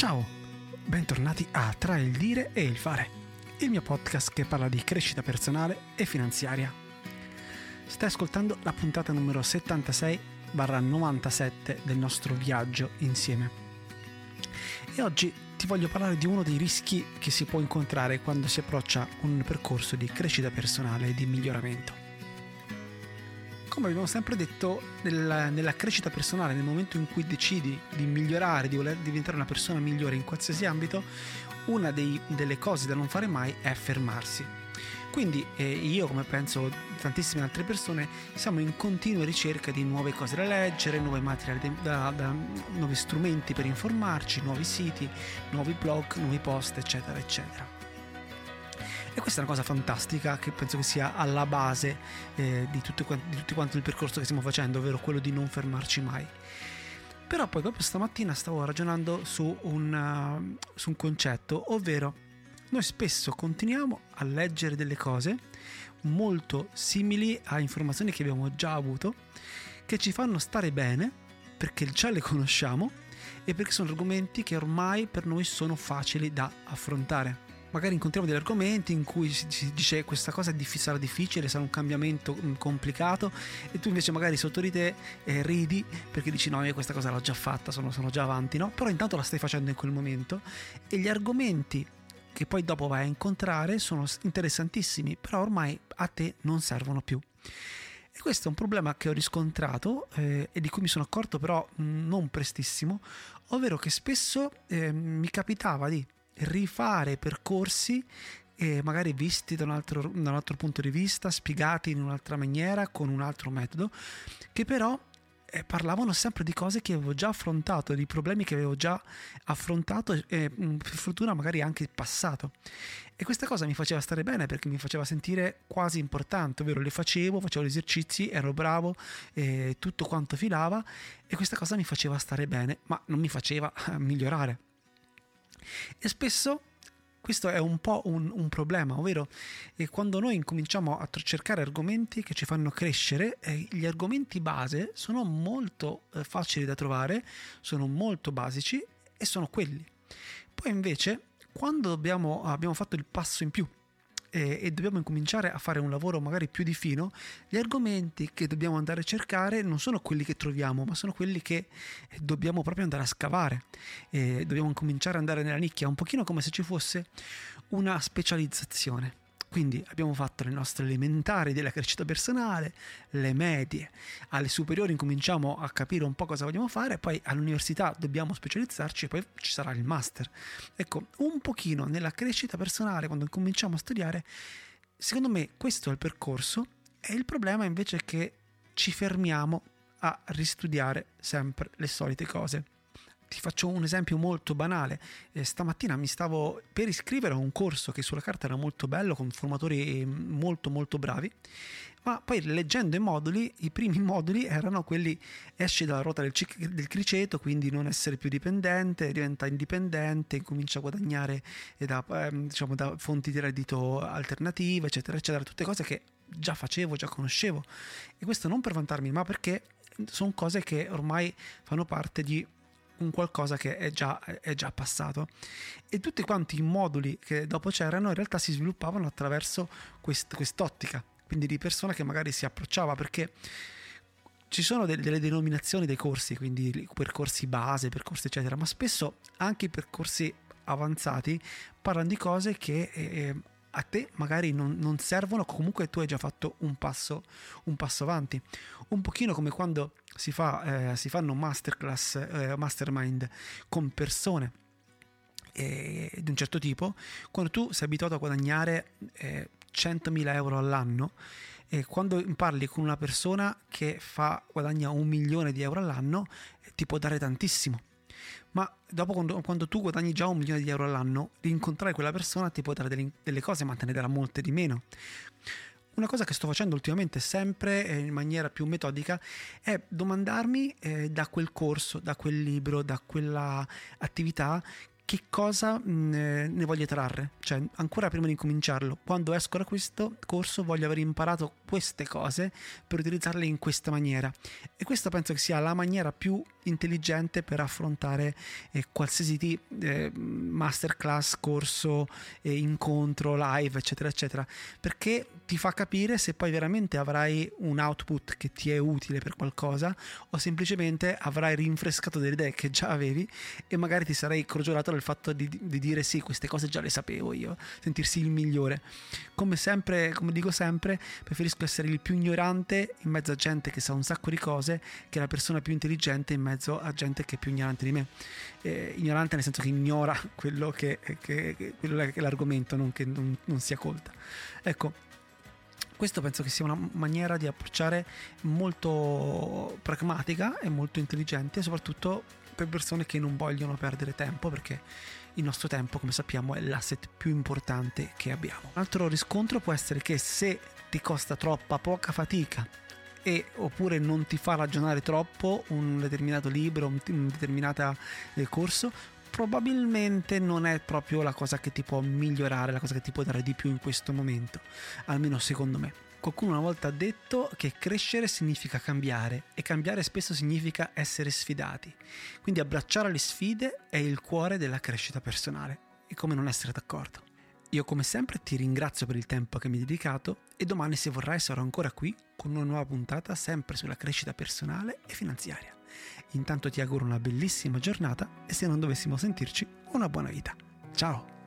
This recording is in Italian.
Ciao, bentornati a Tra il dire e il fare, il mio podcast che parla di crescita personale e finanziaria. Stai ascoltando la puntata numero 76-97 del nostro viaggio insieme. E oggi ti voglio parlare di uno dei rischi che si può incontrare quando si approccia un percorso di crescita personale e di miglioramento come abbiamo sempre detto, nella, nella, crescita personale, nel momento in cui decidi di migliorare, di voler diventare una persona migliore in qualsiasi ambito, una dei, delle cose da non fare mai è fermarsi. Quindi eh, io, come penso tantissime altre persone, siamo in continua ricerca di nuove cose da leggere, nuovi materiali, da, da, nuovi strumenti per informarci, nuovi siti, nuovi blog, nuovi post, eccetera, eccetera. E questa è una cosa fantastica che penso che sia alla base eh, di, tutto, di tutto quanto il percorso che stiamo facendo, ovvero quello di non fermarci mai. Però poi proprio stamattina stavo ragionando su un, uh, su un concetto, ovvero noi spesso continuiamo a leggere delle cose molto simili a informazioni che abbiamo già avuto, che ci fanno stare bene perché già le conosciamo e perché sono argomenti che ormai per noi sono facili da affrontare magari incontriamo degli argomenti in cui si dice questa cosa sarà difficile, sarà un cambiamento mm, complicato e tu invece magari sotto di te eh, ridi perché dici no io questa cosa l'ho già fatta, sono, sono già avanti, no? Però intanto la stai facendo in quel momento e gli argomenti che poi dopo vai a incontrare sono interessantissimi, però ormai a te non servono più. E questo è un problema che ho riscontrato eh, e di cui mi sono accorto però mm, non prestissimo, ovvero che spesso eh, mi capitava di rifare percorsi eh, magari visti da un, altro, da un altro punto di vista, spiegati in un'altra maniera, con un altro metodo, che però eh, parlavano sempre di cose che avevo già affrontato, di problemi che avevo già affrontato e eh, per fortuna magari anche passato. E questa cosa mi faceva stare bene perché mi faceva sentire quasi importante, ovvero le facevo, facevo gli esercizi, ero bravo, eh, tutto quanto filava e questa cosa mi faceva stare bene, ma non mi faceva migliorare. E spesso questo è un po' un, un problema, ovvero eh, quando noi incominciamo a cercare argomenti che ci fanno crescere, eh, gli argomenti base sono molto eh, facili da trovare, sono molto basici e sono quelli. Poi invece, quando dobbiamo, abbiamo fatto il passo in più e, e dobbiamo incominciare a fare un lavoro magari più di fino, gli argomenti che dobbiamo andare a cercare non sono quelli che troviamo, ma sono quelli che dobbiamo proprio andare a scavare. E dobbiamo cominciare ad andare nella nicchia, un pochino come se ci fosse una specializzazione. Quindi abbiamo fatto le nostre elementari della crescita personale, le medie, alle superiori incominciamo a capire un po' cosa vogliamo fare, poi all'università dobbiamo specializzarci e poi ci sarà il master. Ecco, un pochino nella crescita personale, quando cominciamo a studiare, secondo me questo è il percorso e il problema invece è che ci fermiamo a ristudiare sempre le solite cose. Ti faccio un esempio molto banale. Eh, stamattina mi stavo per iscrivere a un corso che sulla carta era molto bello, con formatori molto molto bravi, ma poi leggendo i moduli, i primi moduli erano quelli esci dalla ruota del, del criceto, quindi non essere più dipendente, diventa indipendente, comincia a guadagnare da, eh, diciamo, da fonti di reddito alternative, eccetera, eccetera, tutte cose che già facevo, già conoscevo. E questo non per vantarmi, ma perché sono cose che ormai fanno parte di un qualcosa che è già, è già passato. E tutti quanti i moduli che dopo c'erano in realtà si sviluppavano attraverso quest, quest'ottica, quindi di persona che magari si approcciava perché ci sono delle, denominazioni dei corsi, quindi percorsi base, percorsi eccetera, ma spesso anche i percorsi avanzati parlano di cose che eh, a te magari non, non, servono, comunque tu hai già fatto un passo, un passo avanti. Un pochino come quando si, fa, eh, si fanno masterclass, eh, mastermind con persone eh, di un certo tipo, quando tu sei abituato a guadagnare 100.000 eh, euro all'anno, e quando parli con una persona che fa, guadagna un milione di euro all'anno, ti può dare tantissimo ma dopo quando, quando, tu guadagni già un milione di euro all'anno, rincontrare quella persona ti può dare delle, delle cose, ma te ne darà molte di meno. Una cosa che sto facendo ultimamente sempre eh, in maniera più metodica è domandarmi eh, da quel corso, da quel libro, da quella attività che cosa mh, ne voglio trarre. Cioè, ancora prima di cominciarlo, quando esco da questo corso voglio aver imparato queste cose per utilizzarle in questa maniera. E questa penso che sia la maniera più intelligente per affrontare eh, qualsiasi eh, masterclass, corso, eh, incontro, live, eccetera, eccetera, perché ti fa capire se poi veramente avrai un output che ti è utile per qualcosa o semplicemente avrai rinfrescato delle idee che già avevi e magari ti sarei crogiolato dal fatto di, di dire sì, queste cose già le sapevo io, sentirsi il migliore. Come sempre, come dico sempre, preferisco essere il più ignorante in mezzo a gente che sa un sacco di cose che la persona più intelligente in mezzo a gente che è più ignorante di me. Eh, ignorante nel senso che ignora quello che, che, che, quello è l'argomento, non che non, non sia colta. Ecco, questo penso che sia una maniera di approcciare molto pragmatica e molto intelligente, soprattutto per persone che non vogliono perdere tempo, perché il nostro tempo, come sappiamo, è l'asset più importante che abbiamo. Un altro riscontro può essere che se ti costa troppa poca fatica e oppure non ti fa ragionare troppo un determinato libro, un, un determinato eh, corso, probabilmente non è proprio la cosa che ti può migliorare, la cosa che ti può dare di più in questo momento, almeno secondo me. Qualcuno una volta ha detto che crescere significa cambiare e cambiare spesso significa essere sfidati. Quindi abbracciare le sfide è il cuore della crescita personale. E come non essere d'accordo? Io come sempre ti ringrazio per il tempo che mi hai dedicato e domani se vorrai sarò ancora qui con una nuova puntata sempre sulla crescita personale e finanziaria. Intanto ti auguro una bellissima giornata e se non dovessimo sentirci, una buona vita. Ciao!